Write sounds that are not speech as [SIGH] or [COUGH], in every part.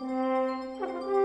Música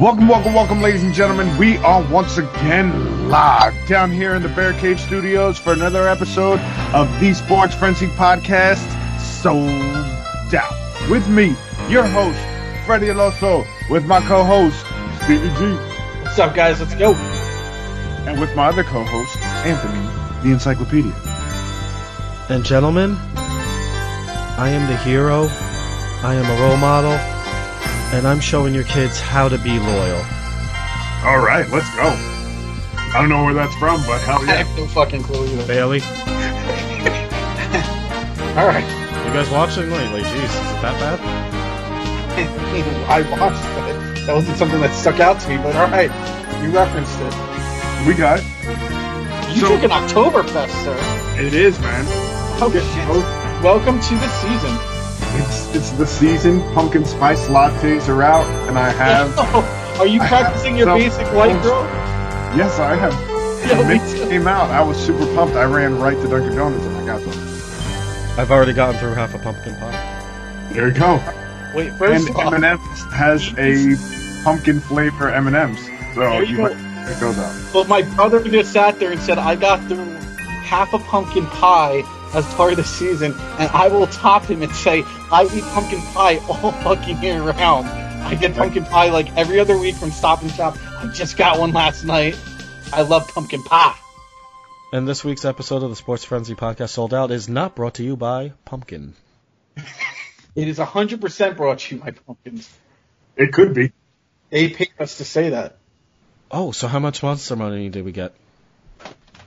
Welcome, welcome, welcome, ladies and gentlemen. We are once again live down here in the Bear Cage Studios for another episode of the Sports Frenzy Podcast, Souled Out. With me, your host, Freddie El Oso, with my co-host, Stevie G, What's up, guys? Let's go. and with my other co-host, Anthony, the Encyclopedia. And gentlemen, I am the hero. I am a role model. And I'm showing your kids how to be loyal. All right, let's go. I don't know where that's from, but hell [LAUGHS] I yeah. have no fucking clue either. Bayley, [LAUGHS] All right. you guys watching lately? Jeez, is it that bad? [LAUGHS] I watched it. That wasn't something that stuck out to me, but all right. You referenced it. We got it. You So- took an Oktoberfest, sir. It is, man. Oh, Get- shit. Welcome to the season. It's, it's the season. Pumpkin spice lattes are out, and I have. [LAUGHS] Oh, are you I practicing your some- basic white girl? Yes, I have. Yeah, [LAUGHS] The me minute came out, I was super pumped. I ran right to Dunkin' Donuts and I got them. I've already gotten through half a pumpkin pie. There you go. Wait, first and of M&M's has a pumpkin flavor M&M's, so There you you might go. check out. but my brother just sat there and said, I got through half a pumpkin pie as part of the season, and I will top him and say, I eat pumpkin pie all [LAUGHS] fucking year round. I get pumpkin pie like every other week from Stop and Shop. I just got one last night. I love pumpkin pie. And this week's episode of the Sports Frenzy Podcast Souled Out is not brought to you by Pumpkin. It is 100% brought to you by pumpkins. It could be. They paid us to say that. Oh, so how much monster money did we get?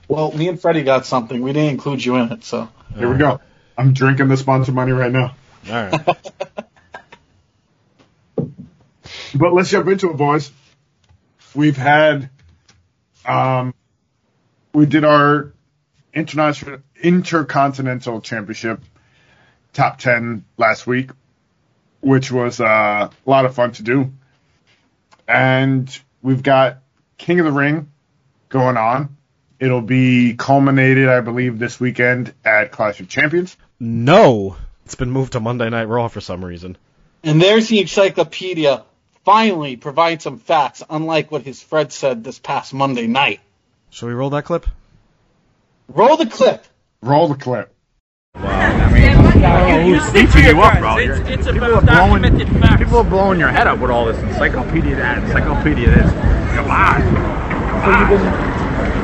Well, me and Freddie got something. We didn't include you in it, so. Here we go. I'm drinking the sponsor money right now. All right. [LAUGHS] But let's jump into it, boys. We've had, um, we did our international intercontinental championship top ten last week, which was uh, a lot of fun to do, and we've got King of the Ring going on. It'll be culminated, I believe, this weekend at Clash of Champions. no! It's been moved to Monday Night Raw for some reason. And there's the encyclopedia finally providing some facts, unlike what his Fred said this past Monday night. Shall we roll that clip? Roll the clip. Roll the clip. You, you speak for your up, friends. bro. It's, You're- it's people about are blowing- documented facts. People are blowing your head up with all this encyclopedia that, encyclopedia this. Come on.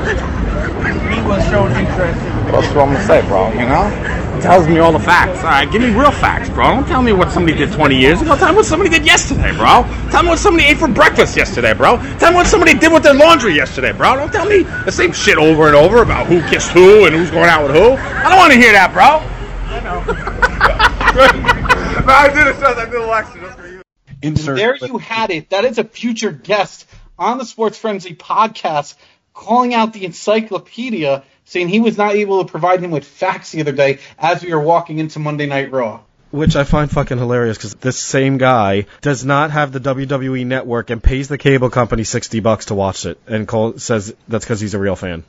he was shown interest in That's what I'm gonna say, bro. You know? It tells me all the facts. All right, give me real facts, bro. Don't tell me what somebody did 20 years ago. Tell me what somebody did yesterday, bro. Tell me what somebody ate for breakfast yesterday, bro. Tell me what somebody did with their laundry yesterday, bro. Don't tell me the same shit over and over about who kissed who and who's going out with who. I don't want to hear that, bro. I know. [LAUGHS] no, I did it. I did Alexa. Just for you. Insert. There you had it. That is a future guest on the Sports Frenzy podcast calling out the encyclopedia, saying he was not able to provide him with facts the other day as we were walking into Monday Night Raw. Which I find fucking hilarious because this same guy does not have the WWE network and pays the cable company 60 bucks to watch it and call, says that's because he's a real fan.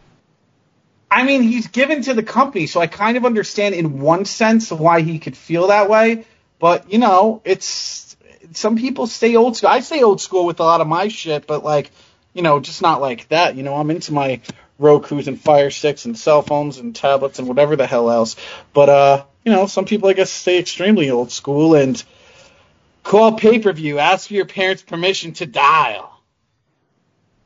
I mean, he's given to the company, so I kind of understand in one sense why he could feel that way. But you know, it's some people stay old school. I stay old school with a lot of my shit, but like, you know, just not like that. You know, I'm into my Roku's and Fire Sticks and cell phones and tablets and whatever the hell else. But uh, you know, some people I guess stay extremely old school and call pay per view, ask for your parents' permission to dial.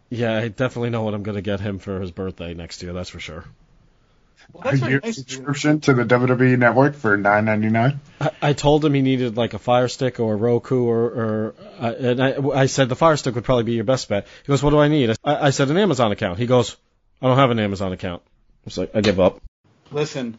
Yeah, I definitely know what I'm to get him for his birthday next year, that's for sure. Well, A that's very year nice of you. subscription to the WWE network for nine ninety nine. I, I told him he needed like a Fire Stick or a Roku or, or uh, and I, I said the Fire Stick would probably be your best bet. He goes, what do I need? I, I said an Amazon account. He goes, I don't have an Amazon account. I was like, I give up. Listen,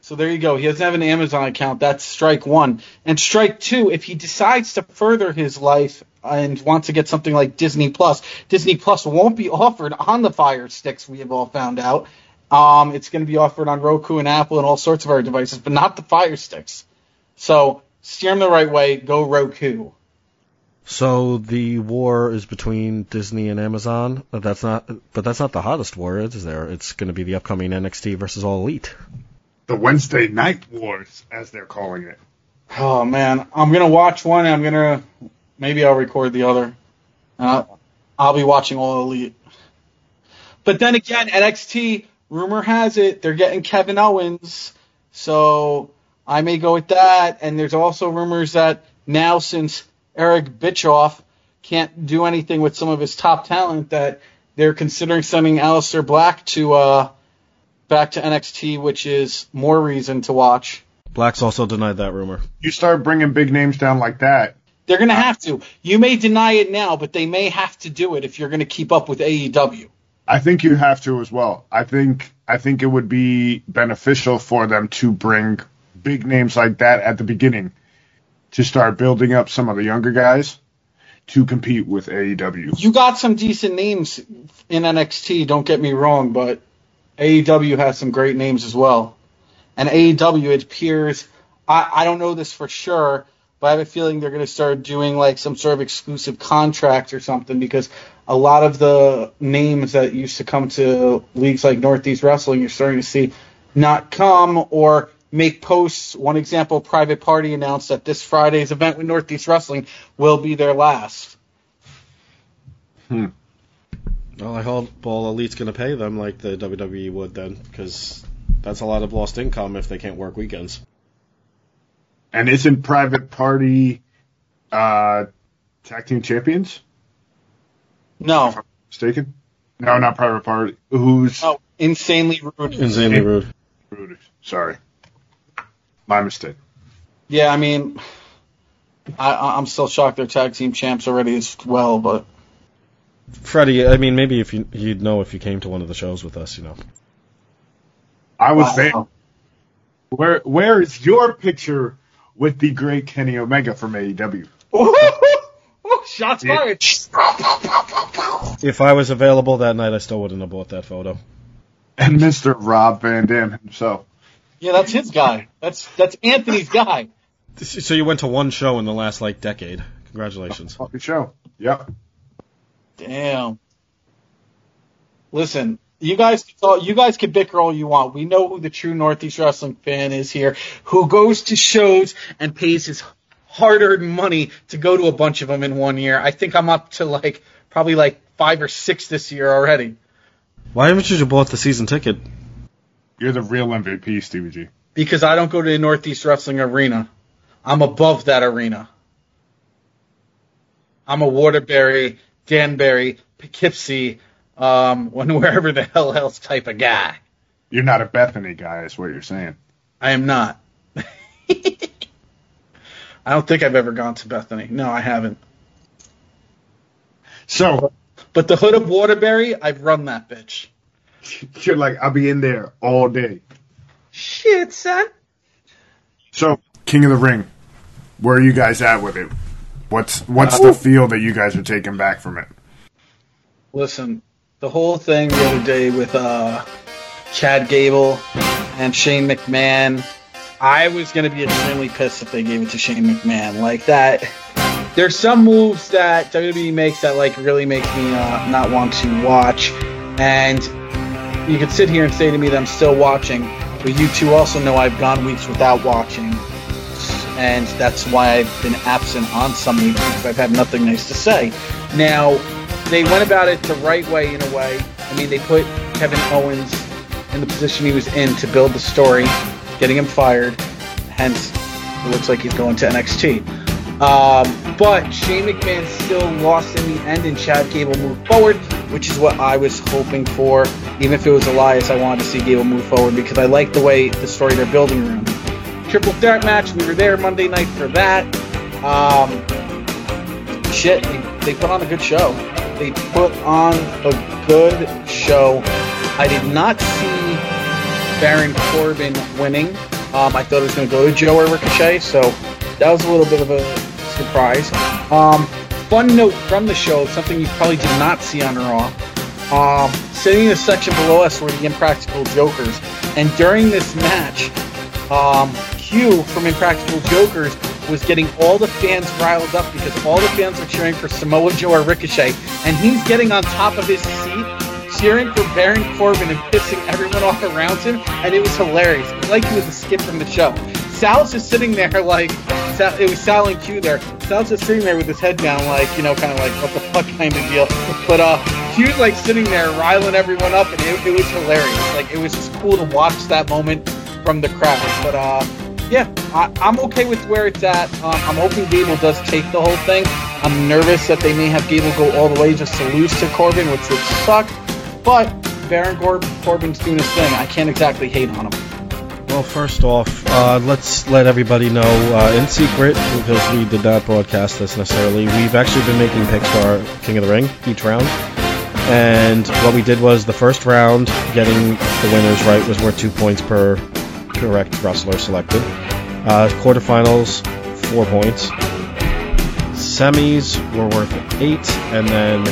So there you go. He doesn't have an Amazon account. That's strike one. And strike two, if he decides to further his life and wants to get something like Disney Plus, Disney Plus won't be offered on the Fire Sticks. We have all found out. Um, it's going to be offered on Roku and Apple and all sorts of other devices, but not the Fire Sticks. So steer them the right way. Go Roku. So the war is between Disney and Amazon. That's not, but that's not the hottest war, is there? It's going to be the upcoming NXT versus All Elite. The Wednesday Night Wars, as they're calling it. Oh man, I'm gonna watch one. And I'm gonna maybe I'll record the other. Uh, I'll be watching All Elite. But then again, NXT rumor has it they're getting Kevin Owens, so I may go with that. And there's also rumors that now since Eric Bischoff can't do anything with some of his top talent, that they're considering sending Aleister Black to uh, back to NXT, which is more reason to watch. Black's also denied that rumor. You start bringing big names down like that. They're going to have to. You may deny it now, but they may have to do it if you're going to keep up with AEW. I think you have to as well. I think I think it would be beneficial for them to bring big names like that at the beginning to start building up some of the younger guys to compete with AEW. You got some decent names in NXT, don't get me wrong, but AEW has some great names as well. And AEW, it appears, I, I don't know this for sure, but I have a feeling they're going to start doing like some sort of exclusive contracts or something because a lot of the names that used to come to leagues like Northeast Wrestling, you're starting to see not come or make posts. One example, Private Party announced that this Friday's event with Northeast Wrestling will be their last. Hmm. Well, I hope All Elite's going to pay them like the WWE would then, because that's a lot of lost income if they can't work weekends. And isn't Private Party uh, tag team champions? No, If I'm mistaken. No, not Private Party. Who's oh, insanely rude. Insanely rude. Rude. Sorry, my mistake. Yeah, I mean, I- I, I'm still shocked they're tag team champs already as well, but Freddie, I mean, maybe if you you'd know if you came to one of the shows with us, you know. I was Wow. there. Where Where is your picture with the great Kenny Omega from AEW? Shots fired. If I was available that night, I still wouldn't have bought that photo. And Mr. Rob Van Dam himself. Yeah, that's his guy. That's that's Anthony's guy. So you went to one show in the last like decade. Congratulations. Fucking show. Yep. Damn. Listen, you guys, you guys can bicker all you want. We know who the true Northeast Wrestling fan is here, who goes to shows and pays his hard-earned money to go to a bunch of them in one year. I think I'm up to like probably like five or six this year already. Why haven't you bought the season ticket? You're the real MVP, Stevie G. because I don't go to the Northeast Wrestling Arena. I'm above that arena. I'm a Waterbury, Danbury, Poughkeepsie, um, [LAUGHS] when wherever the hell else type of guy. You're not a Bethany guy, is what you're saying. I am not. [LAUGHS] I don't think I've ever gone to Bethany. No, I haven't. So But the hood of Waterbury, I've run that bitch. [LAUGHS] you're like, I'll be in there all day. Shit, son. So King of the Ring, where are you guys at with it? What's what's the feel that you guys are taking back from it? Listen, the whole thing the other day with uh, Chad Gable and Shane McMahon, I was going to be extremely pissed if they gave it to Shane McMahon. Like that, there's some moves that WWE makes that like really make me uh, not want to watch. And you could sit here and say to me that I'm still watching, but you two also know I've gone weeks without watching. And that's why I've been absent on some weeks because I've had nothing nice to say. Now, they went about it the right way in a way. I mean, they put Kevin Owens in the position he was in to build the story, getting him fired. Hence, it looks like he's going to NXT. Um, but Shane McMahon still lost in the end, and Chad Gable moved forward, which is what I was hoping for. Even if it was Elias, I wanted to see Gable move forward because I like the way the story they're building around. Triple threat match. We were there Monday night for that. Um, shit, they, they put on a good show. They put on a good show. I did not see Baron Corbin winning. Um, I thought it was going to go to Joe or Ricochet, so that was a little bit of a surprise. Um, fun note from the show, something you probably did not see on Raw. Um, sitting in the section below us were the Impractical Jokers, and during this match, um, Q from Impractical Jokers was getting all the fans riled up because all the fans were cheering for Samoa Joe or Ricochet, and he's getting on top of his seat, cheering for Baron Corbin and pissing everyone off around him, and it was hilarious. It was like he was a skip from the show. Sal's just sitting there like, Sal, it was Sal and Q there. Sal's just sitting there with his head down, like, you know, kind of like, what the fuck kind of deal. But uh, Q's like sitting there riling everyone up, and it, it was hilarious. Like, it was just cool to watch that moment from the crowd. But uh, yeah, I, I'm okay with where it's at. Um, I'm hoping Gable does take the whole thing. I'm nervous that they may have Gable go all the way just to lose to Corbin, which would suck. But Baron Cor- Corbin's doing his thing. I can't exactly hate on him. Well, first off, uh, let's let everybody know uh, in secret, because we did not broadcast this necessarily. We've actually been making picks for our King of the Ring each round. And what we did was the first round, getting the winners right, was worth two points per correct wrestler selected. Uh, quarterfinals, four points. Semis were worth eight, and then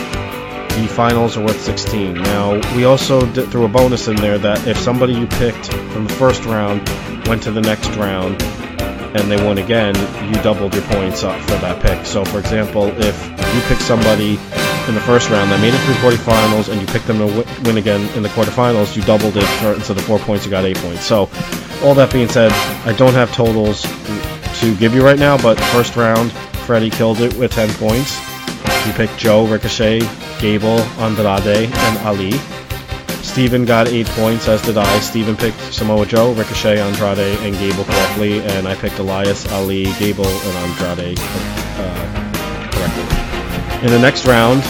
the finals are worth 16. Now, we also did, threw a bonus in there that if somebody you picked from the first round went to the next round and they won again, you doubled your points up for that pick. So, for example, if you picked somebody in the first round that made it through the quarterfinals and you picked them to wi- win again in the quarterfinals, you doubled it for, instead of four points, you got eight points. So, all that being said, I don't have totals to give you right now, but first round, Freddie killed it with 10 points. You picked Joe, Ricochet, Gable, Andrade, and Ali. Steven got 8 points, as did I. Steven picked Samoa Joe, Ricochet, Andrade, and Gable correctly, and I picked Elias, Ali, Gable, and Andrade uh, correctly. In the next round,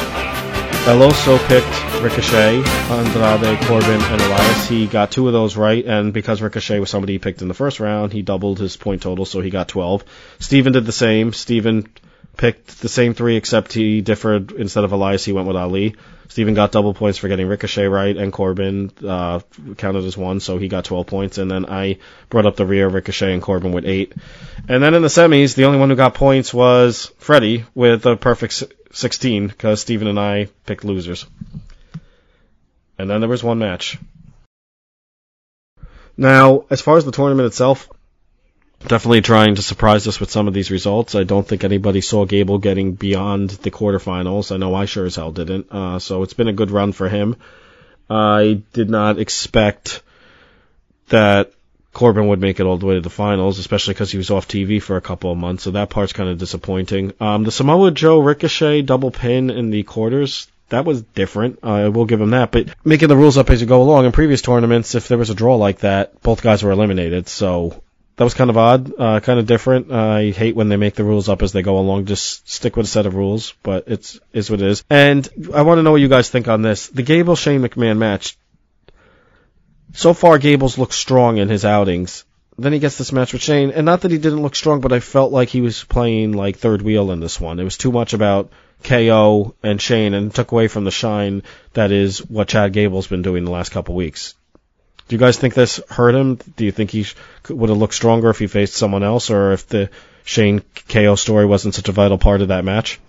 El Oso picked Ricochet, Andrade, Corbin, and Elias. He got two of those right, and because Ricochet was somebody he picked in the first round, he doubled his point total, so he got 12. Steven did the same. Steven picked the same three, except he differed. Instead of Elias, he went with Ali. Steven got double points for getting Ricochet right, and Corbin uh, counted as one, so he got 12 points. And then I brought up the rear, Ricochet and Corbin with eight. And then in the semis, the only one who got points was Freddie with a perfect 16, because Steven and I picked losers. And then there was one match. Now, as far as the tournament itself, definitely trying to surprise us with some of these results. I don't think anybody saw Gable getting beyond the quarterfinals. I know I sure as hell didn't. Uh, so it's been a good run for him. I did not expect that Corbin would make it all the way to the finals, especially because he was off TV for a couple of months. So that part's kind of disappointing. Um, the Samoa Joe Ricochet double pin in the quarters. That was different. I will give him that. But making the rules up as you go along in previous tournaments, if there was a draw like that, both guys were eliminated. So that was kind of odd, uh, kind of different. Uh, I hate when they make the rules up as they go along. Just stick with a set of rules, but it's is what it is. And I want to know what you guys think on this. The Gable Shane McMahon match. So far, Gable's looked strong in his outings. Then he gets this match with Shane, and not that he didn't look strong, but I felt like he was playing like third wheel in this one. It was too much about KO and Shane, and took away from the shine that is what Chad Gable's been doing the last couple weeks. Do you guys think this hurt him? Do you think he would have looked stronger if he faced someone else, or if the Shane KO story wasn't such a vital part of that match?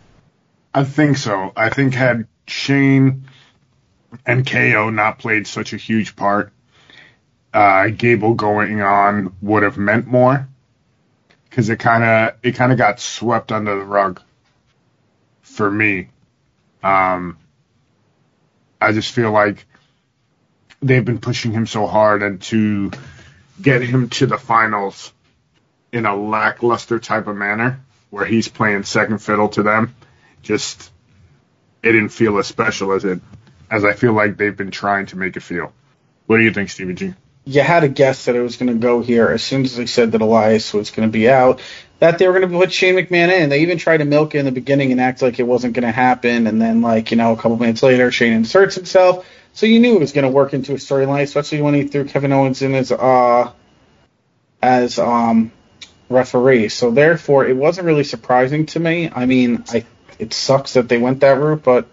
I think so. I think had Shane and KO not played such a huge part, uh, Gable going on would have meant more because it kind of it kind of got swept under the rug for me. Um, I just feel like they've been pushing him so hard and to get him to the finals in a lackluster type of manner where he's playing second fiddle to them just it didn't feel as special as it as I feel like they've been trying to make it feel. What do you think, Stevie G? You had to guess that it was going to go here as soon as they said that Elias was going to be out, that they were going to put Shane McMahon in. They even tried to milk it in the beginning and act like it wasn't going to happen, and then like you know a couple minutes later, Shane inserts himself. So you knew it was going to work into a storyline, especially when he threw Kevin Owens in as uh as um referee. So therefore, it wasn't really surprising to me. I mean, I it sucks that they went that route, but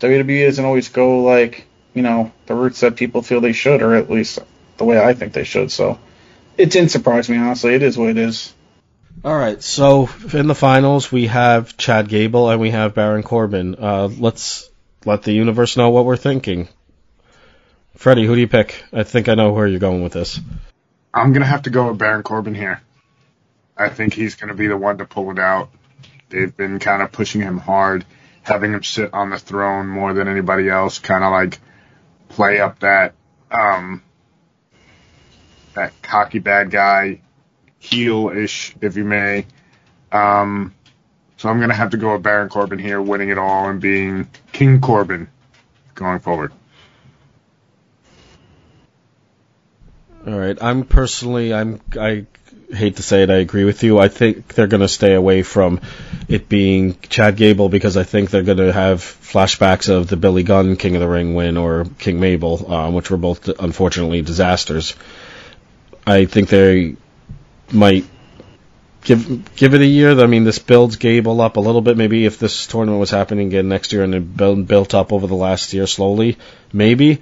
WWE doesn't always go like you know the routes that people feel they should, or at least the way I think they should. So it didn't surprise me honestly. It is what it is. All right, so in the finals we have Chad Gable and we have Baron Corbin. Uh, let's let the universe know what we're thinking. Freddie, who do you pick? I think I know where you're going with this. I'm gonna have to go with Baron Corbin here. I think he's gonna be the one to pull it out. They've been kind of pushing him hard, having him sit on the throne more than anybody else, kind of like play up that um that cocky bad guy, heel-ish, if you may. Um, so I'm gonna have to go with Baron Corbin here, winning it all and being King Corbin going forward. All right, I'm personally, I'm, I hate to say it, I agree with you. I think they're going to stay away from it being Chad Gable because I think they're going to have flashbacks of the Billy Gunn King of the Ring win or King Mabel, um, which were both unfortunately disasters. I think they might give give it a year. I mean, this builds Gable up a little bit. Maybe if this tournament was happening again next year and it built built up over the last year slowly, maybe.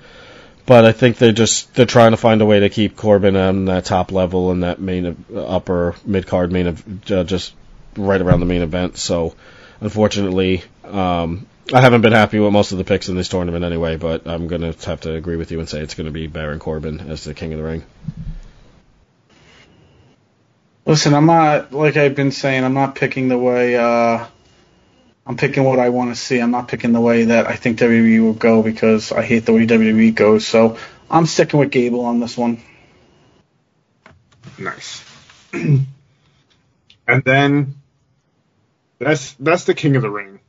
But I think they're just they're trying to find a way to keep Corbin on that top level and that main upper mid card main uh, just right around the main event. So unfortunately, um, I haven't been happy with most of the picks in this tournament anyway. But I'm gonna have to agree with you and say it's gonna be Baron Corbin as the King of the Ring. Listen, I'm not like I've been saying. I'm not picking the way. Uh, I'm picking what I want to see. I'm not picking the way that I think WWE will go because I hate the way WWE goes. So I'm sticking with Gable on this one. Nice. [CLEARS THROAT] and then that's that's the King of the Ring.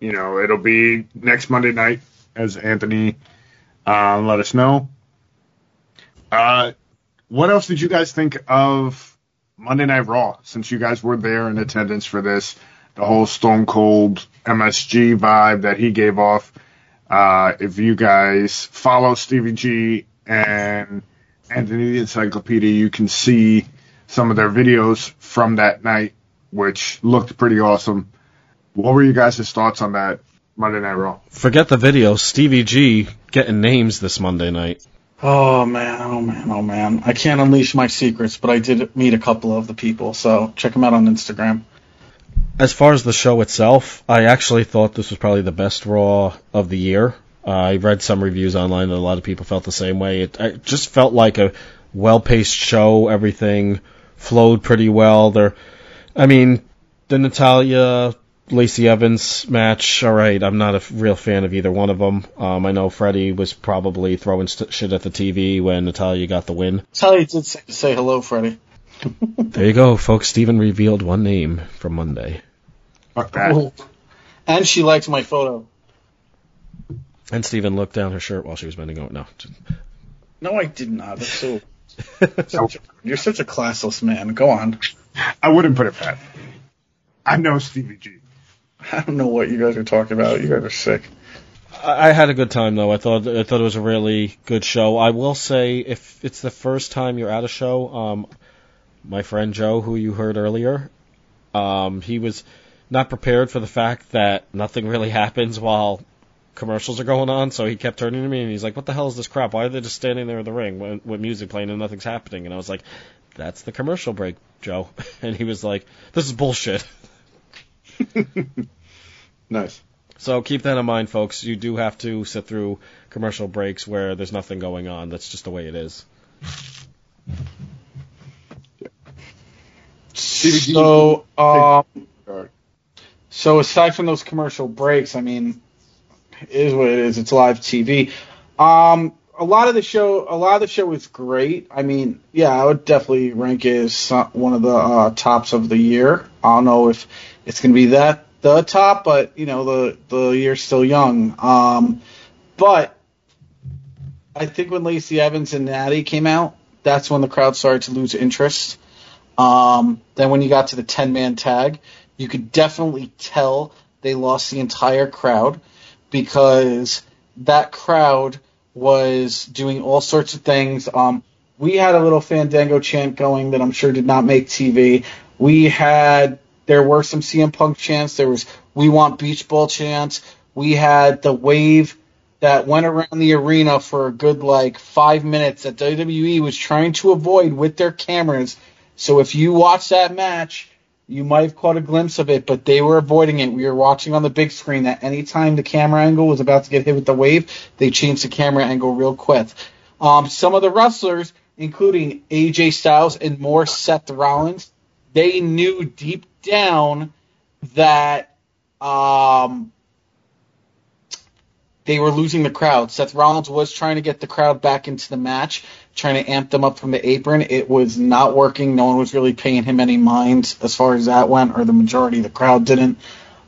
You know, it'll be next Monday night, as Anthony uh, let us know. Uh, what else did you guys think of Monday Night Raw? Since you guys were there in attendance for this, the whole Stone Cold MSG vibe that he gave off. Uh, if you guys follow Stevie G and Anthony the Encyclopedia, you can see some of their videos from that night, which looked pretty awesome. What were you guys' thoughts on that Monday Night Raw? Forget the video. Stevie G getting names this Monday night. Oh man, oh man, oh man. I can't unleash my secrets, but I did meet a couple of the people, so check them out on Instagram. As far as the show itself, I actually thought this was probably the best Raw of the year. Uh, I read some reviews online that a lot of people felt the same way. It, it just felt like a well-paced show. Everything flowed pretty well. There, I mean, the Natalya Lacey Evans match. All right, I'm not a real fan of either one of them. Um, I know Freddie was probably throwing st- shit at the TV when Natalya got the win. Natalya did say, say hello, Freddie. [LAUGHS] there you go, folks. Steven revealed one name from Monday. Fuck that. And she liked my photo. And Steven looked down her shirt while she was bending over. No. No, I did not. That's so. [LAUGHS] such a, you're such a classless man. Go on. I wouldn't put it past. I know Stevie G. I don't know what you guys are talking about. You guys are sick. I had a good time though. I thought I thought it was a really good show. I will say, if it's the first time you're at a show, um, my friend Joe, who you heard earlier, um, he was not prepared for the fact that nothing really [LAUGHS] happens while commercials are going on. So he kept turning to me and he's like, "What the hell is this crap? Why are they just standing there in the ring with, with music playing and nothing's happening?" And I was like, "That's the commercial break, Joe." [LAUGHS] And he was like, "This is bullshit." [LAUGHS] [LAUGHS] nice. So keep that in mind, folks. You do have to sit through commercial breaks where there's nothing going on. That's just the way it is. So, um, so aside from those commercial breaks, I mean, it is what it is. It's live TV. Um, a lot of the show, a lot of the show was great. I mean, yeah, I would definitely rank it as one of the uh, tops of the year. I don't know if it's going to be that the top, but you know the the year's still young. Um, but I think when Lacey Evans and Natty came out, that's when the crowd started to lose interest. Um, then when you got to the ten man tag, you could definitely tell they lost the entire crowd because that crowd was doing all sorts of things. Um, we had a little Fandango chant going that I'm sure did not make TV. We had there were some CM Punk chants. There was "We Want Beach Ball" chants. We had the wave that went around the arena for a good like five minutes that WWE was trying to avoid with their cameras. So if you watch that match, you might have caught a glimpse of it, but they were avoiding it. We were watching on the big screen that anytime the camera angle was about to get hit with the wave, they changed the camera angle real quick. Um, some of the wrestlers, including AJ Styles and more Seth Rollins, they knew deep down that um, they were losing the crowd. Seth Rollins was trying to get the crowd back into the match, trying to amp them up from the apron. It was not working. No one was really paying him any mind as far as that went, or the majority of the crowd didn't.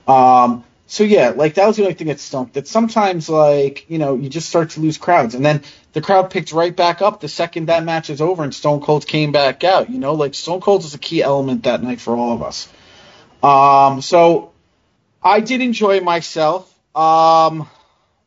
Um, so yeah, like that was the only thing that stunk. That sometimes like you know you just start to lose crowds, and then the crowd picked right back up the second that match is over and Stone Cold came back out. You know, like Stone Cold is a key element that night for all of us. Um, so I did enjoy myself. Um,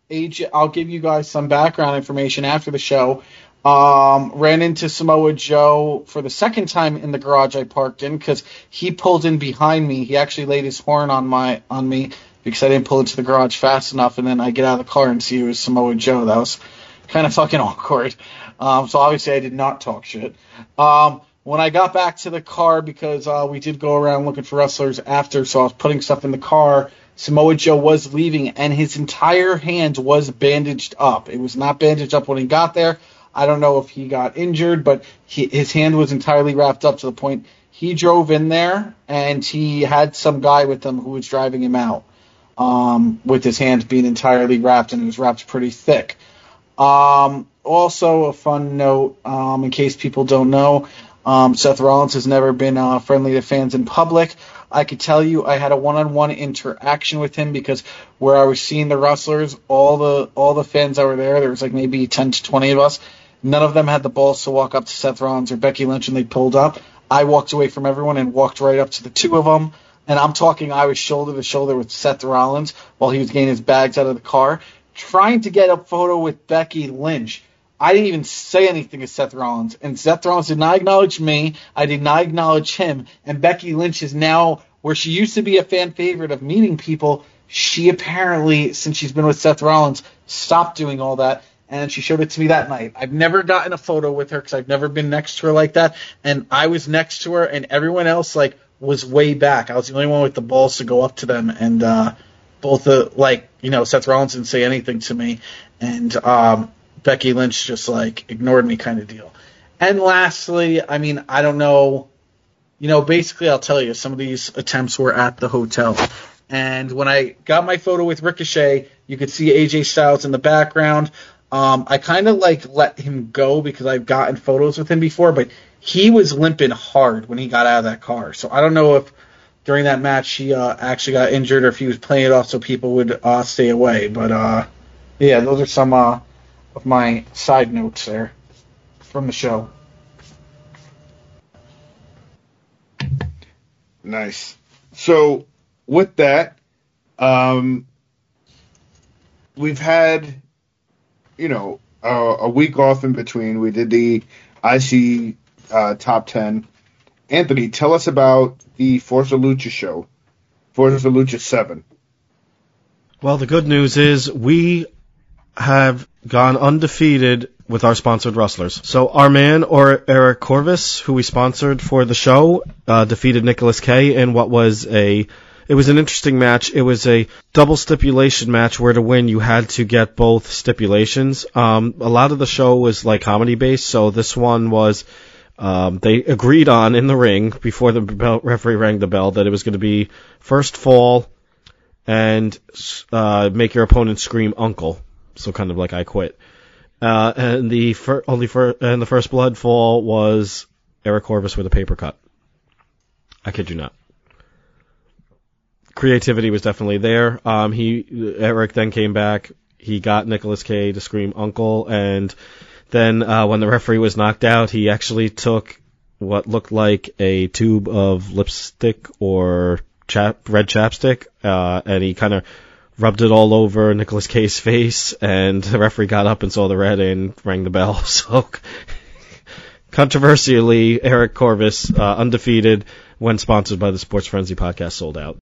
AJ, I'll give you guys some background information after the show. Um, ran into Samoa Joe for the second time in the garage I parked in because he pulled in behind me. He actually laid his horn on my on me because I didn't pull into the garage fast enough, and then I get out of the car and see it was Samoa Joe. That was kind of [LAUGHS] fucking awkward. Um, so obviously I did not talk shit. Um, when I got back to the car because uh, we did go around looking for wrestlers after, so I was putting stuff in the car. Samoa Joe was leaving, and his entire hand was bandaged up. It was not bandaged up when he got there. I don't know if he got injured, but he, his hand was entirely wrapped up to the point he drove in there and he had some guy with him who was driving him out um, with his hand being entirely wrapped, and it was wrapped pretty thick. Um, also, a fun note, um, in case people don't know, um, Seth Rollins has never been uh, friendly to fans in public. I could tell you I had a one-on-one interaction with him because where I was seeing the wrestlers, all the all the fans that were there, there was like maybe 10 to 20 of us. None of them had the balls to walk up to Seth Rollins or Becky Lynch, and they pulled up. I walked away from everyone and walked right up to the two of them. And I'm talking, I was shoulder to shoulder with Seth Rollins while he was getting his bags out of the car, trying to get a photo with Becky Lynch. I didn't even say anything to Seth Rollins, and Seth Rollins did not acknowledge me. I did not acknowledge him. And Becky Lynch is now where she used to be a fan favorite of meeting people. She apparently, since she's been with Seth Rollins, stopped doing all that. And she showed it to me that night. I've never gotten a photo with her because I've never been next to her like that. And I was next to her, and everyone else like was way back. I was the only one with the balls to go up to them, and uh, both the like you know Seth Rollins didn't say anything to me, and um, Becky Lynch just like ignored me kind of deal. And lastly, I mean I don't know, you know basically I'll tell you some of these attempts were at the hotel, and when I got my photo with Ricochet, you could see AJ Styles in the background. Um, I kind of like let him go because I've gotten photos with him before, but he was limping hard when he got out of that car. So I don't know if during that match he uh, actually got injured or if he was playing it off so people would uh, stay away. But uh, yeah, those are some uh, of my side notes there from the show. Nice. So with that, um, we've had, you know, a, a week off in between. We did the IC uh, top ten. Anthony, tell us about the Forza Lucha show, Forza Lucha Seven. Well, the good news is we have gone undefeated with our sponsored wrestlers. So our man, or Eric Corvis, who we sponsored for the show, uh, defeated Nicholas K in what was a it was an interesting match. It was a double stipulation match where to win you had to get both stipulations. Um, a lot of the show was like comedy based, so this one was um, they agreed on in the ring before the bell, referee rang the bell that it was going to be first fall and uh, make your opponent scream "Uncle." So kind of like I quit. Uh, and the fir- only for and the first blood fall was Eric Corvus with a paper cut. I kid you not. Creativity was definitely there. Um, he Eric then came back. He got Nicholas K to scream "Uncle," and then uh, when the referee was knocked out, he actually took what looked like a tube of lipstick or chap- red chapstick, uh, and he kind of rubbed it all over Nicholas K's face, and the referee got up and saw the red and rang the bell. [LAUGHS] So, controversially, Eric Corvis, uh, undefeated when sponsored by the Sports Frenzy podcast, Souled Out.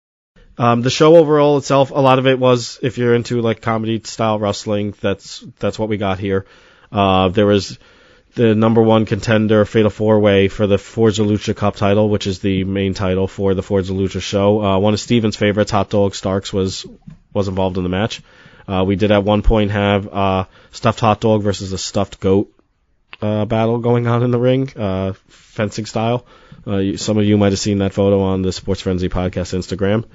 Um, the show overall itself, a lot of it was if you're into like comedy style wrestling, that's that's what we got here. Uh, there was the number one contender Fatal Four Way for the Forza Lucha Cup title, which is the main title for the Forza Lucha show. Uh, one of Steven's favorites, Hot Dog Starks, was was involved in the match. Uh, we did at one point have uh, stuffed hot dog versus a stuffed goat uh, battle going on in the ring, uh, fencing style. Uh, you, some of you might have seen that photo on the Sports Frenzy podcast Instagram.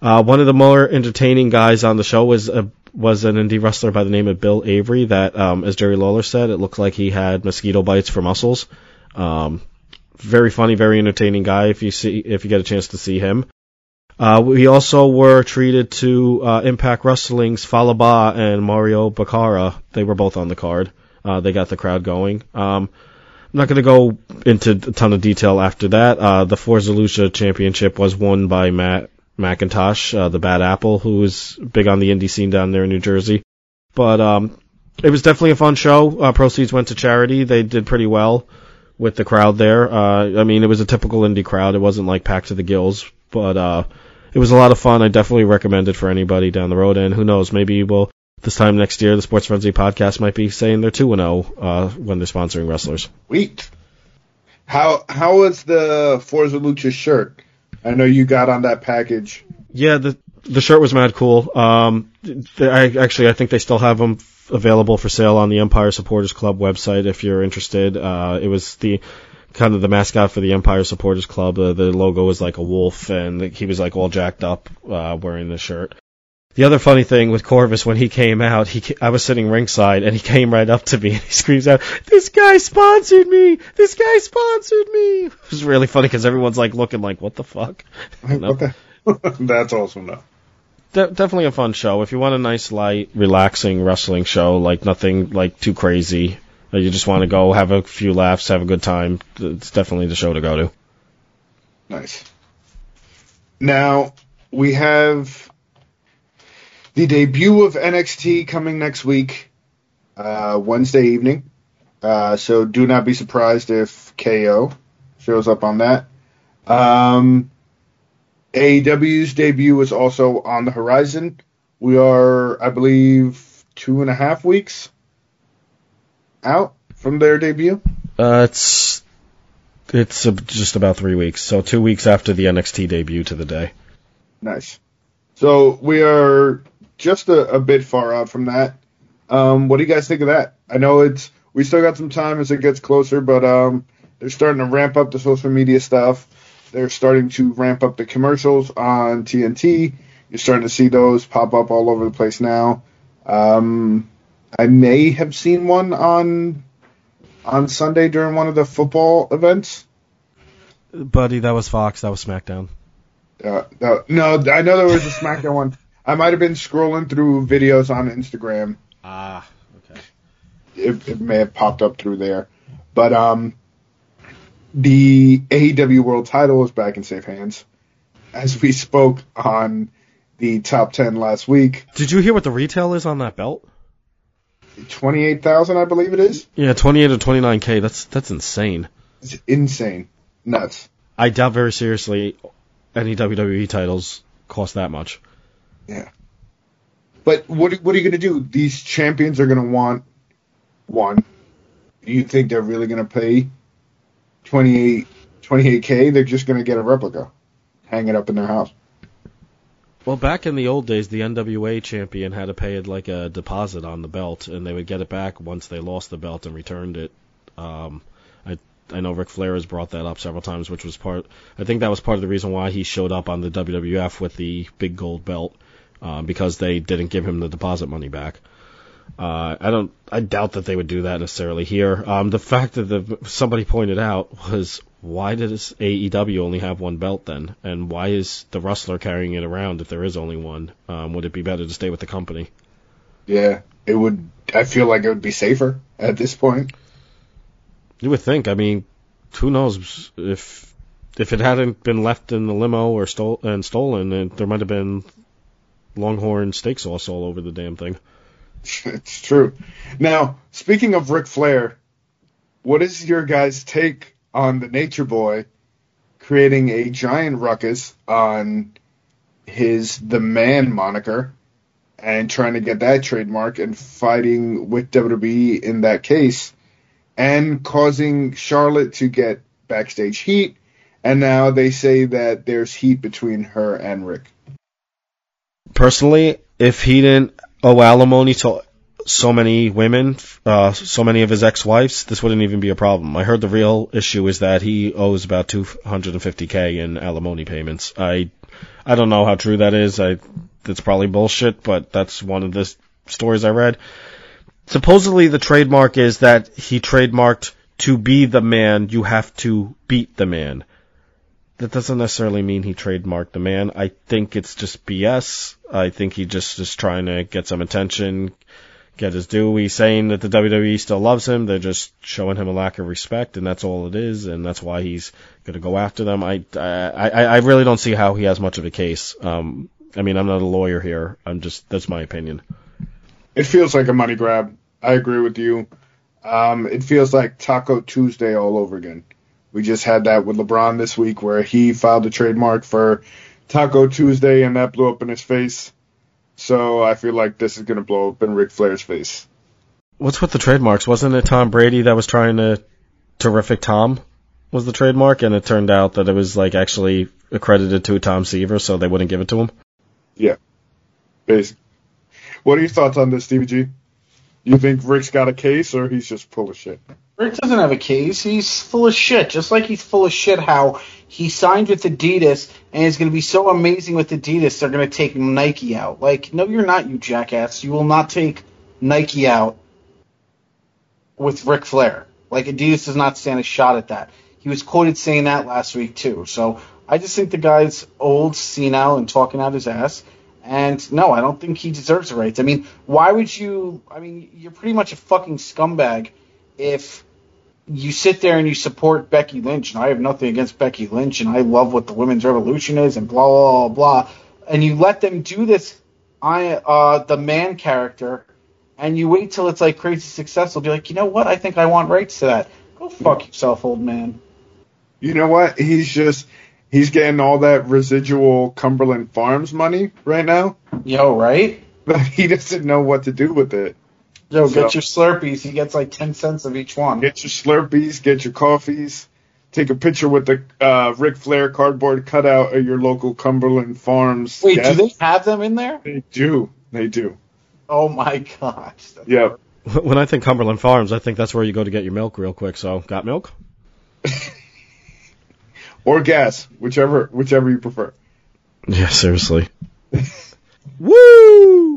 Uh, one of the more entertaining guys on the show was a was an indie wrestler by the name of Bill Avery. That, um, as Jerry Lawler said, it looked like he had mosquito bites for muscles. Um, very funny, very entertaining guy. If you see, if you get a chance to see him. Uh, we also were treated to uh, Impact Wrestling's Fallah Bahh and Mario Bokara. They were both on the card. Uh, they got the crowd going. Um, I'm not going to go into a ton of detail after that. Uh, the Forza Lucha Championship was won by Matt McIntosh, uh, the Bad Apple, who was big on the indie scene down there in New Jersey. But um, it was definitely a fun show. Uh, proceeds went to charity. They did pretty well with the crowd there. Uh, I mean, it was a typical indie crowd. It wasn't like packed to the gills, but uh, it was a lot of fun. I definitely recommend it for anybody down the road. And who knows, maybe we'll this time next year, the Sports Frenzy podcast might be saying they're two and zero uh, when they're sponsoring wrestlers. Sweet. How how was the Forza Lucha shirt? I know you got on that package. Yeah, the the shirt was mad cool. Um, they, I actually I think they still have them available for sale on the Empire Supporters Club website if you're interested. Uh, it was the kind of the mascot for the Empire Supporters Club. Uh, the logo was like a wolf, and he was like all jacked up uh, wearing the shirt. The other funny thing with Corvus when he came out, he I was sitting ringside and he came right up to me [LAUGHS] and he screams out, "This guy sponsored me! This guy sponsored me!" It was really funny because everyone's like looking like, "What the fuck?" [LAUGHS] [LAUGHS] That's awesome though. De- definitely a fun show. If you want a nice, light, relaxing wrestling show, like nothing like too crazy, uh, you just want to go have a few laughs, have a good time. It's definitely the show to go to. Nice. Now we have the debut of NXT coming next week, uh, Wednesday evening. Uh, so do not be surprised if KO shows up on that. Um, AEW's debut is also on the horizon. We are, I believe, two and a half weeks out from their debut. Uh, it's it's just about three weeks, so two weeks after the NXT debut to the day. Nice. So we are just a, a bit far out from that. Um, what do you guys think of that? I know it's we still got some time as it gets closer, but um, they're starting to ramp up the social media stuff. They're starting to ramp up the commercials on TNT. You're starting to see those pop up all over the place now. Um, I may have seen one on on Sunday during one of the football events. Buddy, that was Fox. That was SmackDown. Uh, no, no, I know there was a SmackDown one. I might have been scrolling through videos on Instagram. Ah, okay. It, it may have popped up through there, but um, the AEW World Title is back in safe hands. As we spoke on the top ten last week, Did you hear what the retail is on that belt? twenty eight thousand, I believe it is. Yeah, 28 or 29k. That's that's insane. It's insane, nuts. I doubt very seriously any WWE titles cost that much. Yeah. But what what are you going to do? These champions are going to want one. Do you think they're really going to pay 28 28k? They're just going to get a replica, hang it up in their house. Well, back in the old days, the NWA champion had to pay like a deposit on the belt, and they would get it back once they lost the belt and returned it. Um, I I know Ric Flair has brought that up several times, which was part. I think that was part of the reason why he showed up on the WWF with the big gold belt, uh, because they didn't give him the deposit money back. Uh, I don't. I doubt that they would do that necessarily here. Um, the fact that the, somebody pointed out was why does AEW only have one belt then, and why is the wrestler carrying it around if there is only one? Um, would it be better to stay with the company? Yeah, it would. I feel like it would be safer at this point. You would think. I mean, who knows if if it hadn't been left in the limo or stole and stolen, there might have been Longhorn steak sauce all over the damn thing. [LAUGHS] it's true. Now, speaking of Ric Flair, what is your guys' take on the Nature Boy creating a giant ruckus on his the man moniker and trying to get that trademark and fighting with WWE in that case and causing Charlotte to get backstage heat. And now they say that there's heat between her and Ric. Personally, if he didn't owe alimony to so many women, uh, so many of his ex-wives, this wouldn't even be a problem. I heard the real issue is that he owes about 250k in alimony payments. I, I don't know how true that is. I, that's probably bullshit, but that's one of the stories I read. Supposedly the trademark is that he trademarked to be the man, you have to beat the man. That doesn't necessarily mean he trademarked the man. I think it's just BS. I think he just is trying to get some attention, get his due. He's saying that the WWE still loves him. They're just showing him a lack of respect, and that's all it is, and that's why he's going to go after them. I, I, I really don't see how he has much of a case. Um, I mean, I'm not a lawyer here. I'm just that's my opinion. It feels like a money grab. I agree with you. Um, it feels like Taco Tuesday all over again. We just had that with LeBron this week where he filed a trademark for Taco Tuesday and that blew up in his face. So I feel like this is going to blow up in Ric Flair's face. What's with the trademarks? Wasn't it Tom Brady that was trying to terrific Tom was the trademark and it turned out that it was like actually accredited to Tom Seaver so they wouldn't give it to him? Yeah. Basically. What are your thoughts on this, Stevie G? You think Ric's got a case or he's just full of shit? Ric doesn't have a case. He's full of shit. Just like he's full of shit how he signed with Adidas and is going to be so amazing with Adidas they're going to take Nike out. Like, no, you're not, you jackass. You will not take Nike out with Ric Flair. Like, Adidas does not stand a shot at that. He was quoted saying that last week, too. So I just think the guy's old, senile, and talking out his ass. And no, I don't think he deserves the rights. I mean, why would you? I mean, you're pretty much a fucking scumbag if you sit there and you support Becky Lynch. And I have nothing against Becky Lynch, and I love what the women's revolution is, and blah blah blah. blah. And you let them do this, I uh, the man character, and you wait till it's like crazy successful. Be like, you know what? I think I want rights to that. Go fuck yourself, old man. You know what? He's just he's getting all that residual Cumberland Farms money right now. Yo, right? But [LAUGHS] he doesn't know what to do with it. Yo, So- get your Slurpees. He gets like ten cents of each one. Get your Slurpees, get your coffees, take a picture with the uh, Ric Flair cardboard cutout of your local Cumberland Farms. Wait, guest. do they have them in there? They do. They do. Oh my gosh. Yep. [LAUGHS] When I think Cumberland Farms, I think that's where you go to get your milk real quick. So, got milk? [LAUGHS] Or gas, whichever whichever you prefer. Yeah, seriously. [LAUGHS] Woo!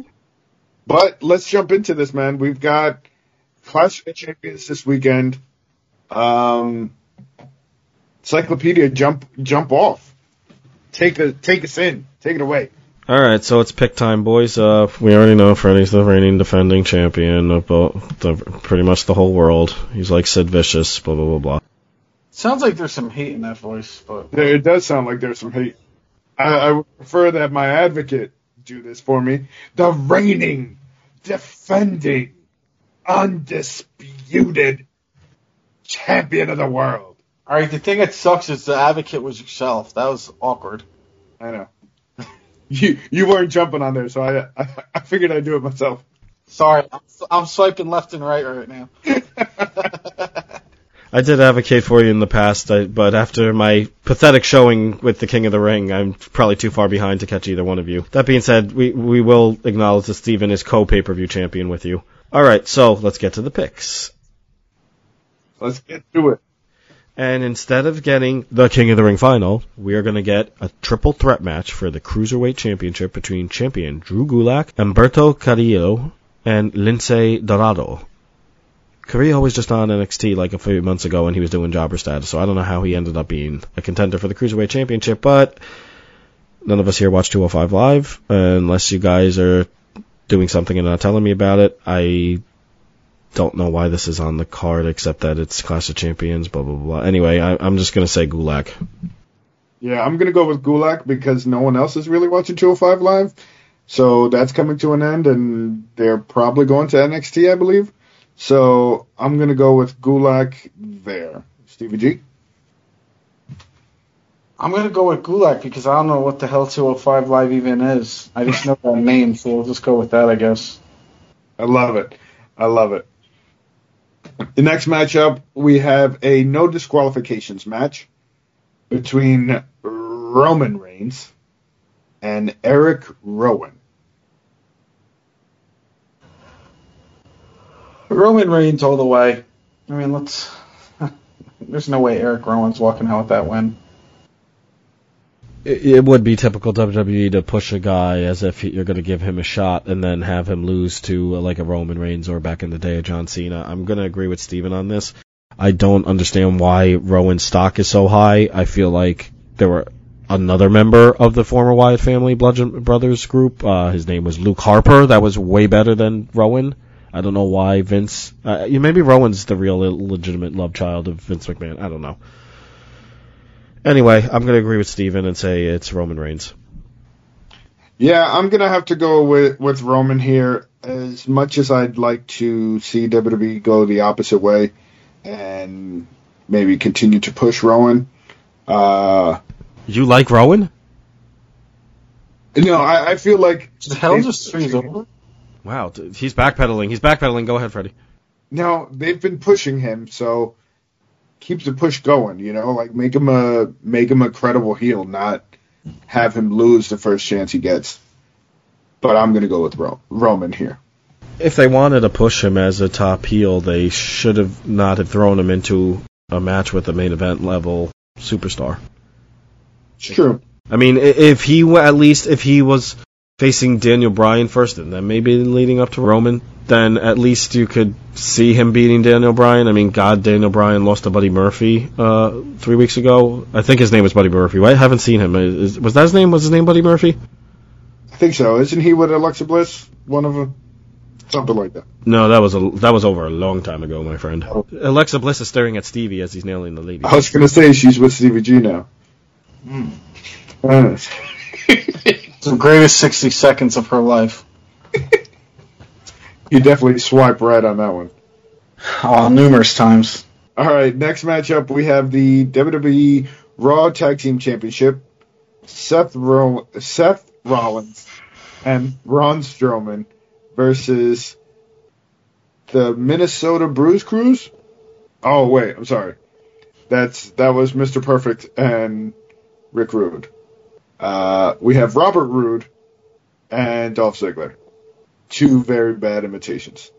But let's jump into this, man. We've got Clash of Champions this weekend. Um, Encyclopedia, jump jump off. Take a take us in. Take it away. All right, so it's pick time, boys. Uh, we already know Freddie's the reigning defending champion of both, the, pretty much the whole world. He's like Sid Vicious, blah blah blah blah. Sounds like there's some hate in that voice, but There, it does sound like there's some hate. I, I would prefer that my advocate do this for me. The reigning, defending, undisputed champion of the world. all right. The thing that sucks is the advocate was yourself. That was awkward. I know. [LAUGHS] You you weren't jumping on there, so I I, I figured I'd do it myself. Sorry, I'm, I'm swiping left and right right now. [LAUGHS] I did advocate for you in the past, I, but after my pathetic showing with the King of the Ring, I'm probably too far behind to catch either one of you. That being said, we we will acknowledge that Steven is co pay per view champion with you. All right, so let's get to the picks. Let's get to it. And instead of getting the King of the Ring final, we are going to get a triple threat match for the Cruiserweight Championship between champion Drew Gulak, Humberto Carrillo, and Lince Dorado. Carrillo was just on NXT like a few months ago and he was doing jobber status, so I don't know how he ended up being a contender for the Cruiserweight Championship, but none of us here watch 205 Live, unless you guys are doing something and not telling me about it. I don't know why this is on the card except that it's Clash of Champions, blah blah blah. Anyway, I, I'm just gonna say Gulak. Yeah, I'm gonna go with Gulak because no one else is really watching 205 live. So that's coming to an end, and they're probably going to NXT, I believe. So I'm gonna go with Gulak there. Stevie G. I'm gonna go with Gulak because I don't know what the hell 205 Live even is. I just know that name, so we'll just go with that, I guess. I love it. I love it. The next matchup, we have a no disqualifications match between Roman Reigns and Eric Rowan. Roman Reigns all the way. I mean, let's. [LAUGHS] There's no way Eric Rowan's walking out with that win. It, would be typical WWE to push a guy as if you're going to give him a shot and then have him lose to uh, like a Roman Reigns or back in the day a John Cena. I'm going to agree with Steven on this. I don't understand why Rowan's stock is so high. I feel like there were another member of the former Wyatt family Bludgeon Brothers group. Uh, his name was Luke Harper. That was way better than Rowan. I don't know why Vince. Uh, maybe Rowan's the real legitimate love child of Vince McMahon. I don't know. Anyway, I'm going to agree with Steven and say it's Roman Reigns. Yeah, I'm gonna have to go with with Roman here. As much as I'd like to see WWE go the opposite way and maybe continue to push Rowan, uh, You like Rowan? no, I, I feel like The hell just swings over? Wow, he's backpedaling. He's backpedaling. Go ahead, Freddie. Now they've been pushing him, so keep the push going. You know, like make him a make him a credible heel, not have him lose the first chance he gets. But I'm gonna go with Ro- Roman here. If they wanted to push him as a top heel, they should have not have thrown him into a match with a main event level superstar. It's true. I mean, if he at least if he was facing Daniel Bryan first, and then maybe leading up to Roman, then at least you could see him beating Daniel Bryan. I mean, God, Daniel Bryan lost to Buddy Murphy uh, three weeks ago. I think his name was Buddy Murphy. I haven't seen him. Is, was that his name? Was his name Buddy Murphy? I think so. Isn't he with Alexa Bliss? One of them, something like that. No, that was a that was over a long time ago, my friend. Alexa Bliss is staring at Stevie as he's nailing the lady. I was gonna say she's with Stevie G now. Uh, It's [LAUGHS] the greatest 60 seconds of her life. [LAUGHS] you definitely swipe right on that one. Oh, numerous times. All right, next matchup we have the WWE Raw Tag Team Championship. Seth Ro- Seth Rollins and Braun Strowman versus the Minnesota Bruise Crews. Oh wait, I'm sorry. That's that was Mr. Perfect and Rick Rude. Uh, we have Robert Roode and Dolph Ziggler. Two very bad imitations.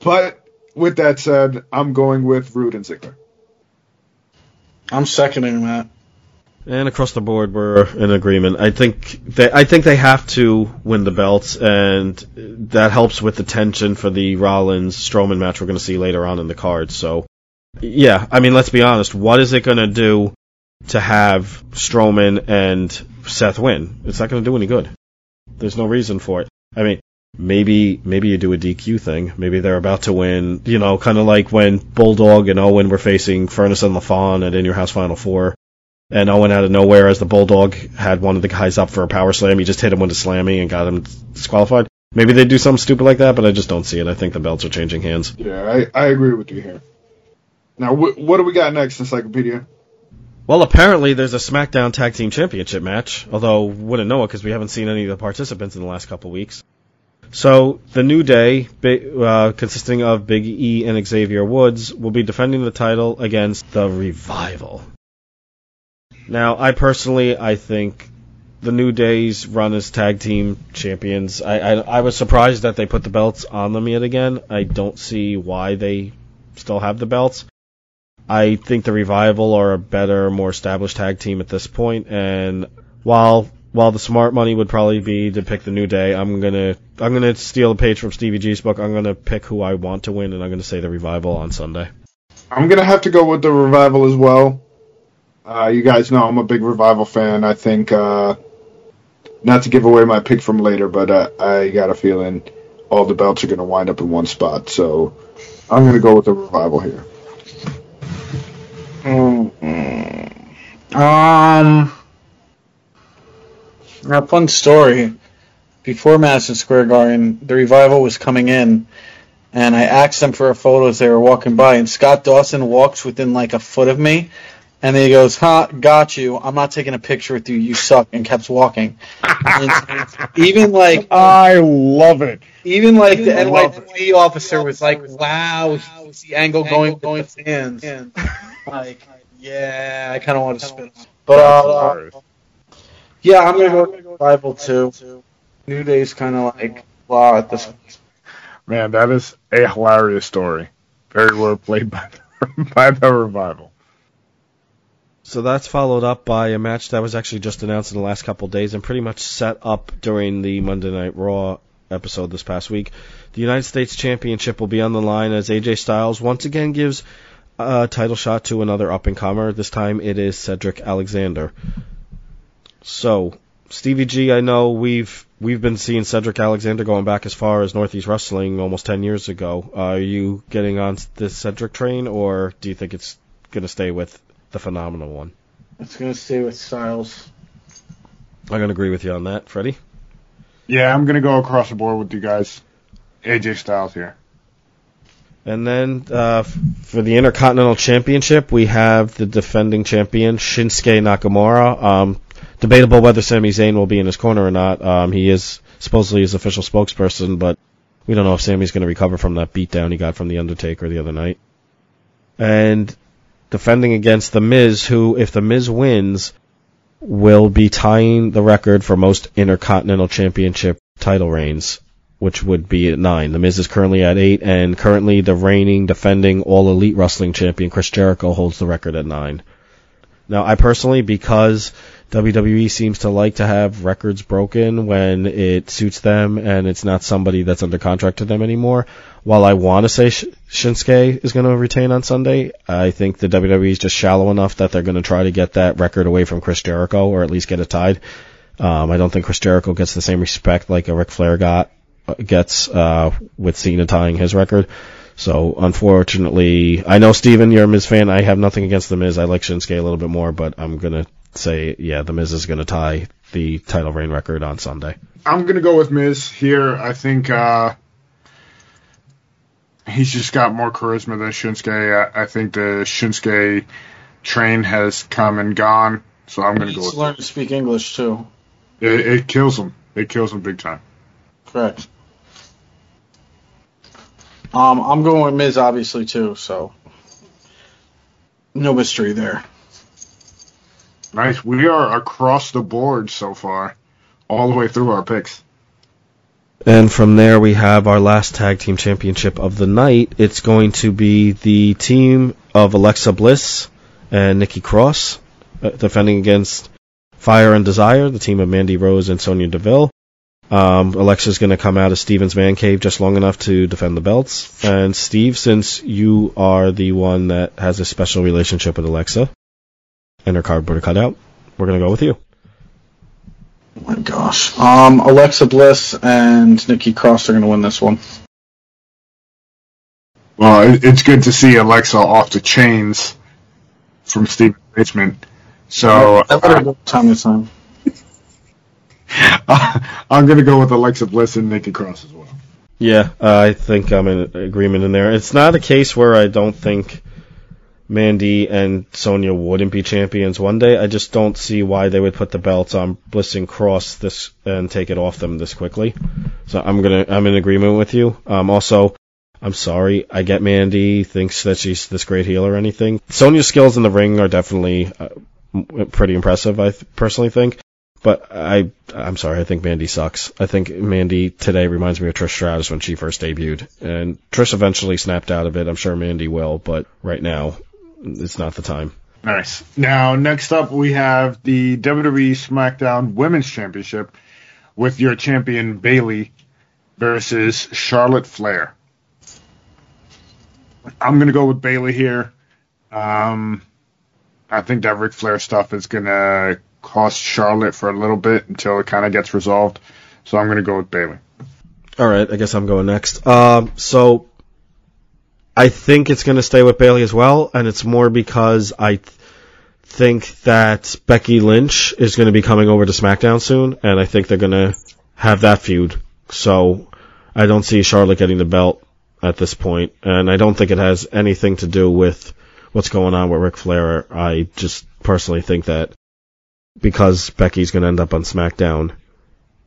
But with that said, I'm going with Roode and Ziggler. I'm seconding that. And across the board, we're in agreement. I think they, I think they have to win the belts, and that helps with the tension for the Rollins Strowman match we're going to see later on in the card. So, yeah, I mean, let's be honest. What is it going to do to have Strowman and Seth win? It's not going to do any good. There's no reason for it. I mean, maybe maybe you do a DQ thing. Maybe they're about to win. You know, kind of like when Bulldog and Owen were facing Furnas and LaFon at In Your House Final Four. And Owen out of nowhere, as the Bulldog had one of the guys up for a power slam, he just hit him with a slammy and got him disqualified. Maybe they do something stupid like that, but I just don't see it. I think the belts are changing hands. Yeah, I, I agree with you here. Now, wh- what do we got next, Encyclopedia? Well, apparently there's a SmackDown Tag Team Championship match, although wouldn't know it because we haven't seen any of the participants in the last couple weeks. So the New Day, uh, consisting of Big E and Xavier Woods, will be defending the title against the Revival. Now, I personally, I think the New Day's run as tag team champions. I, I I was surprised that they put the belts on them yet again. I don't see why they still have the belts. I think the Revival are a better, more established tag team at this point, and while while the smart money would probably be to pick the New Day, I'm gonna I'm gonna steal a page from Stevie G's book. I'm gonna pick who I want to win, and I'm gonna say the Revival on Sunday. I'm gonna have to go with the revival as well. Uh, you guys know I'm a big revival fan. I think uh, not to give away my pick from later, but uh, I got a feeling all the belts are gonna wind up in one spot. So I'm gonna go with the revival here. Um, a fun story. Before Madison Square Garden, the revival was coming in, and I asked them for a photo as they were walking by. And Scott Dawson walks within like a foot of me, And then he goes, "Huh, got you. I'm not taking a picture with you. You suck," and kept walking. And [LAUGHS] even like, I love it. even like the NYPD officer was like, "Wow, he was the angle going going fans." [LAUGHS] Like, yeah, I kind of want to spit. But uh, yeah, I'm gonna go with Rival too. New Day's kind of like blah at this. point. Man, that is a hilarious story. Very well played by the, [LAUGHS] by the revival. So that's followed up by a match that was actually just announced in the last couple days and pretty much set up during the Monday Night Raw episode this past week. The United States Championship will be on the line as AJ Styles once again gives a title shot to another up and comer. This time it is Cedric Alexander. So, Stevie G, I know we've we've been seeing Cedric Alexander going back as far as Northeast Wrestling almost 10 years ago. Uh, are you getting on this Cedric train, or do you think it's going to stay with the phenomenal one? It's gonna stay with Styles. I'm going to agree with you on that, Freddie. Yeah, I'm gonna go across the board with you guys. AJ Styles here. And then uh, for the Intercontinental Championship, we have the defending champion Shinsuke Nakamura. Um, debatable whether Sami Zayn will be in his corner or not. Um, he is supposedly his official spokesperson, but we don't know if Sami's going to recover from that beatdown he got from the Undertaker the other night. And defending against the Miz, who, if the Miz wins, will be tying the record for most Intercontinental Championship title reigns which would be at nine. The Miz is currently at eight, and currently the reigning, defending All Elite Wrestling Champion Chris Jericho holds the record at nine. Now, I personally, because WWE seems to like to have records broken when it suits them and it's not somebody that's under contract to them anymore, while I want to say Sh- Shinsuke is going to retain on Sunday, I think the WWE is just shallow enough that they're going to try to get that record away from Chris Jericho or at least get it tied. Um, I don't think Chris Jericho gets the same respect like a Ric Flair got gets uh, with Cena tying his record. So unfortunately, I know Steven, you're a Miz fan. I have nothing against the Miz. I like Shinsuke a little bit more, but I'm gonna say yeah, the Miz is gonna tie the title reign record on Sunday. I'm gonna go with Miz here. I think uh, he's just got more charisma than Shinsuke. I, I think the Shinsuke train has come and gone, so I'm gonna needs go to with learn to speak English too. it. It kills him. It kills him big time. Correct. Um, I'm going with Miz obviously too, so no mystery there. Nice. We are across the board so far, all the way through our picks. And from there, we have our last tag team championship of the night. It's going to be the team of Alexa Bliss and Nikki Cross uh, defending against Fire and Desire, the team of Mandy Rose and Sonya Deville. Um, Alexa's going to come out of Steven's man cave just long enough to defend the belts. And Steve, since you are the one that has a special relationship with Alexa and her cardboard cutout, we're going to go with you. Oh my gosh. Um, Alexa Bliss and Nikki Cross are going to win this one. Well, it's good to see Alexa off the chains from Steven Richmond. So I let her go time to time. I'm going to go with Alexa Bliss and Nikki Cross as well. Yeah, I think I'm in agreement in there. It's not a case where I don't think Mandy and Sonya wouldn't be champions one day. I just don't see why they would put the belts on Bliss and Cross this and take it off them this quickly. So I'm gonna I'm in agreement with you. Um, also, I'm sorry. I get Mandy thinks that she's this great heel or anything. Sonya's skills in the ring are definitely uh, pretty impressive. I th- personally think. But I, I'm sorry. I think Mandy sucks. I think Mandy today reminds me of Trish Stratus when she first debuted, and Trish eventually snapped out of it. I'm sure Mandy will, but right now, it's not the time. Nice. Now, next up, we have the WWE SmackDown Women's Championship with your champion Bayley versus Charlotte Flair. I'm going to go with Bayley here. Um, I think that Ric Flair stuff is going to cost Charlotte for a little bit until it kind of gets resolved. So I'm going to go with Bayley. All right, I guess I'm going next. Um, so I think it's going to stay with Bayley as well, and it's more because I th- think that Becky Lynch is going to be coming over to SmackDown soon, and I think they're going to have that feud. So I don't see Charlotte getting the belt at this point, and I don't think it has anything to do with what's going on with Ric Flair. I just personally think that because Becky's going to end up on SmackDown,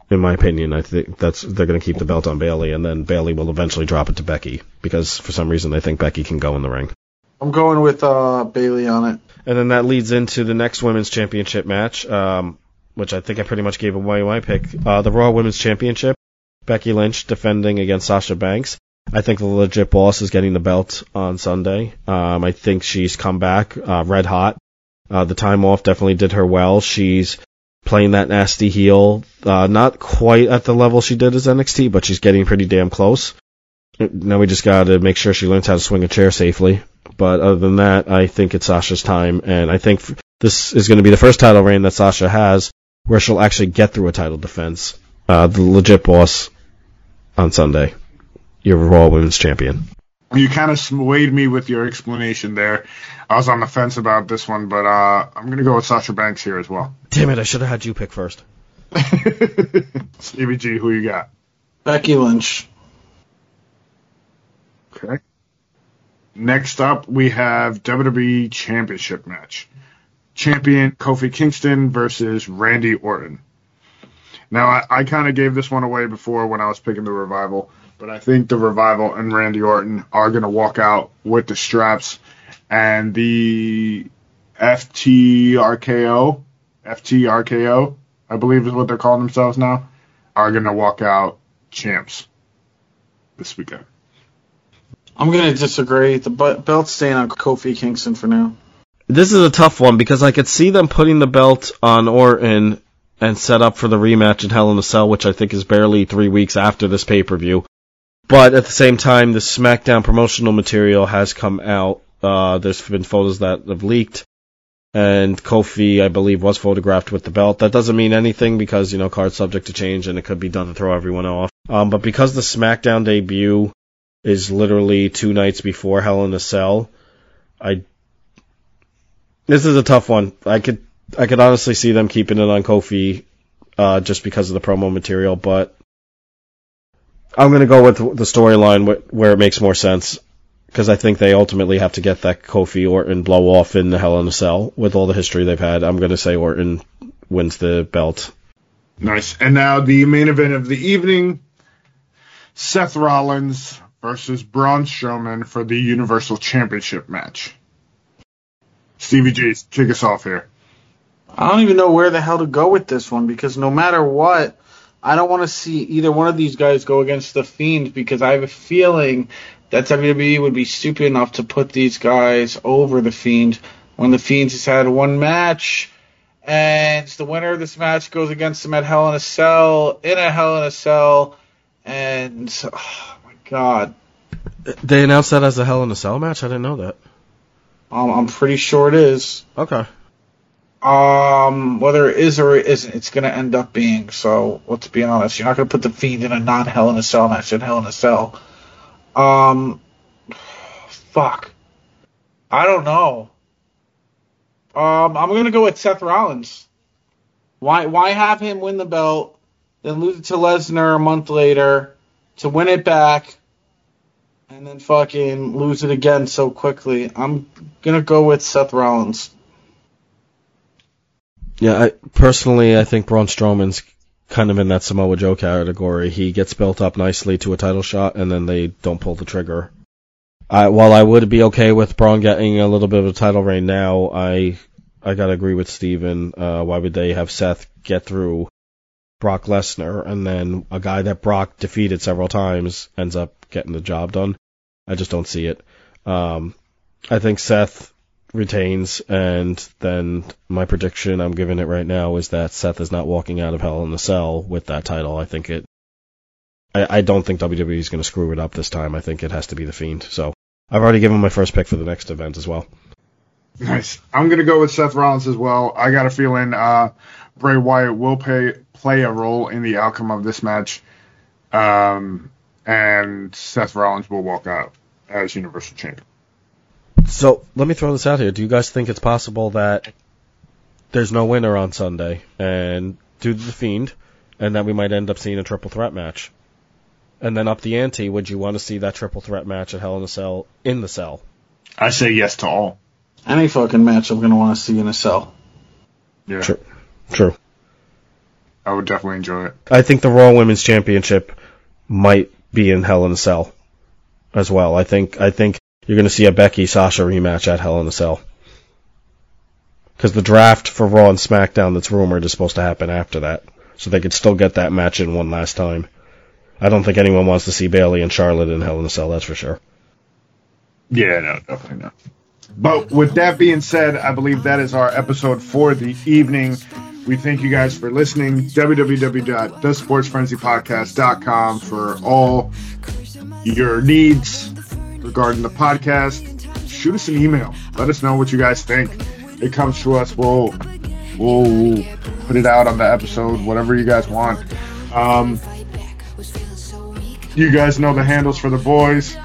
in my opinion, I think that's they're going to keep the belt on Bayley, and then Bayley will eventually drop it to Becky because for some reason they think Becky can go in the ring. I'm going with uh, Bayley on it. And then that leads into the next women's championship match, um, which I think I pretty much gave away my pick. Uh, the Raw Women's Championship. Becky Lynch defending against Sasha Banks. I think the legit boss is getting the belt on Sunday. Um, I think she's come back uh, red hot. Uh, the time off definitely did her well. She's playing that nasty heel, uh, not quite at the level she did as NXT, but she's getting pretty damn close. Now we just got to make sure she learns how to swing a chair safely. But other than that, I think it's Sasha's time, and I think this is going to be the first title reign that Sasha has where she'll actually get through a title defense. Uh, the legit boss on Sunday. Your Raw Women's Champion. You kind of swayed me with your explanation there. I was on the fence about this one, but uh, I'm going to go with Sasha Banks here as well. Damn it, I should have had you pick first. [LAUGHS] Stevie G, who you got? Becky Lynch. Okay. Next up, we have WWE Championship match. Champion Kofi Kingston versus Randy Orton. Now, I, I kind of gave this one away before when I was picking the revival, but I think the revival and Randy Orton are going to walk out with the straps and the FTRKO, FTRKO, I believe is what they're calling themselves now, are going to walk out champs this weekend. I'm going to disagree. The belt's staying on Kofi Kingston for now. This is a tough one because I could see them putting the belt on Orton and set up for the rematch in Hell in a Cell, which I think is barely three weeks after this pay per view. But at the same time, the SmackDown promotional material has come out. Uh, there's been photos that have leaked, and Kofi, I believe, was photographed with the belt. That doesn't mean anything because you know card's subject to change, and it could be done to throw everyone off. Um, but because the SmackDown debut is literally two nights before Hell in a Cell, I this is a tough one. I could I could honestly see them keeping it on Kofi uh, just because of the promo material, but I'm going to go with the storyline where it makes more sense because I think they ultimately have to get that Kofi Orton blow off in the Hell in a Cell with all the history they've had. I'm going to say Orton wins the belt. Nice. And now the main event of the evening Seth Rollins versus Braun Strowman for the Universal Championship match. Stevie G, kick us off here. I don't even know where the hell to go with this one because no matter what, I don't want to see either one of these guys go against the Fiend because I have a feeling that WWE would be stupid enough to put these guys over the Fiend when the Fiend has had one match and the winner of this match goes against them at Hell in a Cell in a Hell in a Cell and oh my god. They announced that as a Hell in a Cell match? I didn't know that. Um, I'm pretty sure it is. Okay. Um, whether it is or it isn't, it's going to end up being. So let's be honest, you're not going to put the Fiend in a non Hell in a Cell match in Hell in a Cell. Um, fuck. I don't know. Um, I'm to go with Seth Rollins. Why? Why have him win the belt, then lose it to Lesnar a month later to win it back, and then fucking lose it again so quickly? I'm gonna go with Seth Rollins. Yeah, I, personally, I think Braun Strowman's kind of in that Samoa Joe category. He gets built up nicely to a title shot, and then they don't pull the trigger. I, while I would be okay with Braun getting a little bit of a title reign now, I I gotta agree with Steven. Uh, why would they have Seth get through Brock Lesnar and then a guy that Brock defeated several times ends up getting the job done? I just don't see it. Um, I think Seth retains, and then my prediction, I'm giving it right now, is that Seth is not walking out of Hell in the Cell with that title. I think it. I, I don't think WWE is going to screw it up this time. I think it has to be the Fiend. So I've already given my first pick for the next event as well. Nice. I'm going to go with Seth Rollins as well. I got a feeling uh, Bray Wyatt will pay, play a role in the outcome of this match, um, and Seth Rollins will walk out as Universal Champion. So let me throw this out here. Do you guys think it's possible that there's no winner on Sunday and due to the Fiend, and that we might end up seeing a triple threat match? And then up the ante, would you want to see that triple threat match at Hell in a Cell in the cell? I say yes to all. Any fucking match I'm gonna want to see in a cell. Yeah, True. True. I would definitely enjoy it. I think the Raw Women's Championship might be in Hell in a Cell as well. I think I think you're going to see a Becky Sasha rematch at Hell in a Cell because the draft for Raw and SmackDown that's rumored is supposed to happen after that, so they could still get that match in one last time. I don't think anyone wants to see Bayley and Charlotte in Hell in a Cell. That's for sure. Yeah, no, definitely not. But with that being said, I believe that is our episode for the evening. We thank you guys for listening. www.thesportsfrenzypodcast.com for all your needs regarding the podcast. Shoot us an email. Let us know what you guys think. It comes to us. We'll we'll put it out on the episode, whatever you guys want. Um, you guys know the handles for the boys.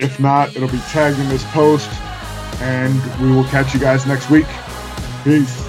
If not, it'll be tagged in this post. And we will catch you guys next week. Peace.